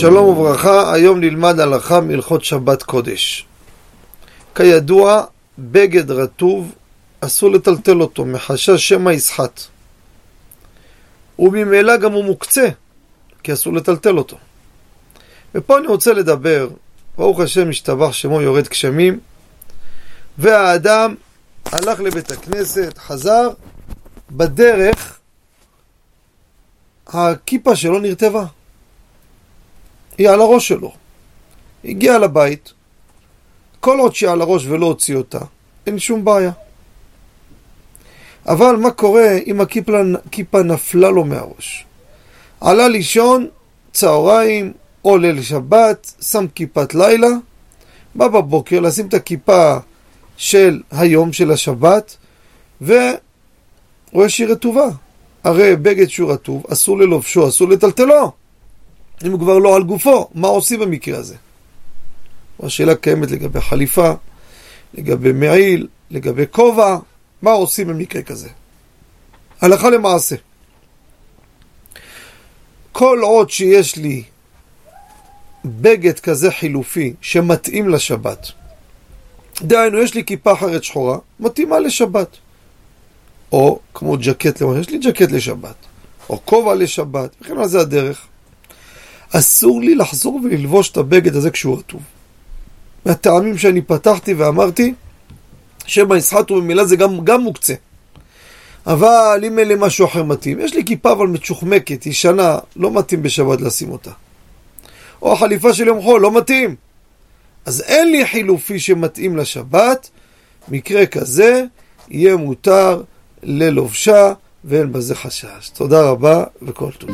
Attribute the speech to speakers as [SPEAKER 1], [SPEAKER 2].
[SPEAKER 1] שלום וברכה, היום נלמד הלכה מהלכות שבת קודש. כידוע, בגד רטוב אסור לטלטל אותו מחשש שמא יסחט. וממילא גם הוא מוקצה, כי אסור לטלטל אותו. ופה אני רוצה לדבר, ברוך השם משתבח שמו יורד גשמים, והאדם הלך לבית הכנסת, חזר, בדרך הכיפה שלו נרטבה. היא על הראש שלו. הגיע לבית, כל עוד שהיא על הראש ולא הוציא אותה, אין שום בעיה. אבל מה קורה אם הכיפה נפלה לו מהראש? עלה לישון, צהריים או ליל שבת, שם כיפת לילה, בא בבוקר לשים את הכיפה של היום, של השבת, ורואה שהיא רטובה. הרי בגד שהוא רטוב, אסור ללובשו, אסור לטלטלו. אם הוא כבר לא על גופו, מה עושים במקרה הזה? השאלה קיימת לגבי חליפה, לגבי מעיל, לגבי כובע, מה עושים במקרה כזה? הלכה למעשה. כל עוד שיש לי בגד כזה חילופי שמתאים לשבת, דהיינו, יש לי כיפה אחרת שחורה, מתאימה לשבת. או כמו ג'קט, למשל, יש לי ג'קט לשבת, או כובע לשבת, וכן על זה הדרך. אסור לי לחזור וללבוש את הבגד הזה כשהוא רטוב. מהטעמים שאני פתחתי ואמרתי, שמא יסחטו במילה זה גם, גם מוקצה. אבל אם אין לי משהו אחר מתאים, יש לי כיפה אבל מצ'וחמקת, ישנה, לא מתאים בשבת לשים אותה. או החליפה של יום חול, לא מתאים. אז אין לי חילופי שמתאים לשבת, מקרה כזה יהיה מותר ללובשה ואין בזה חשש. תודה רבה וכל טוב.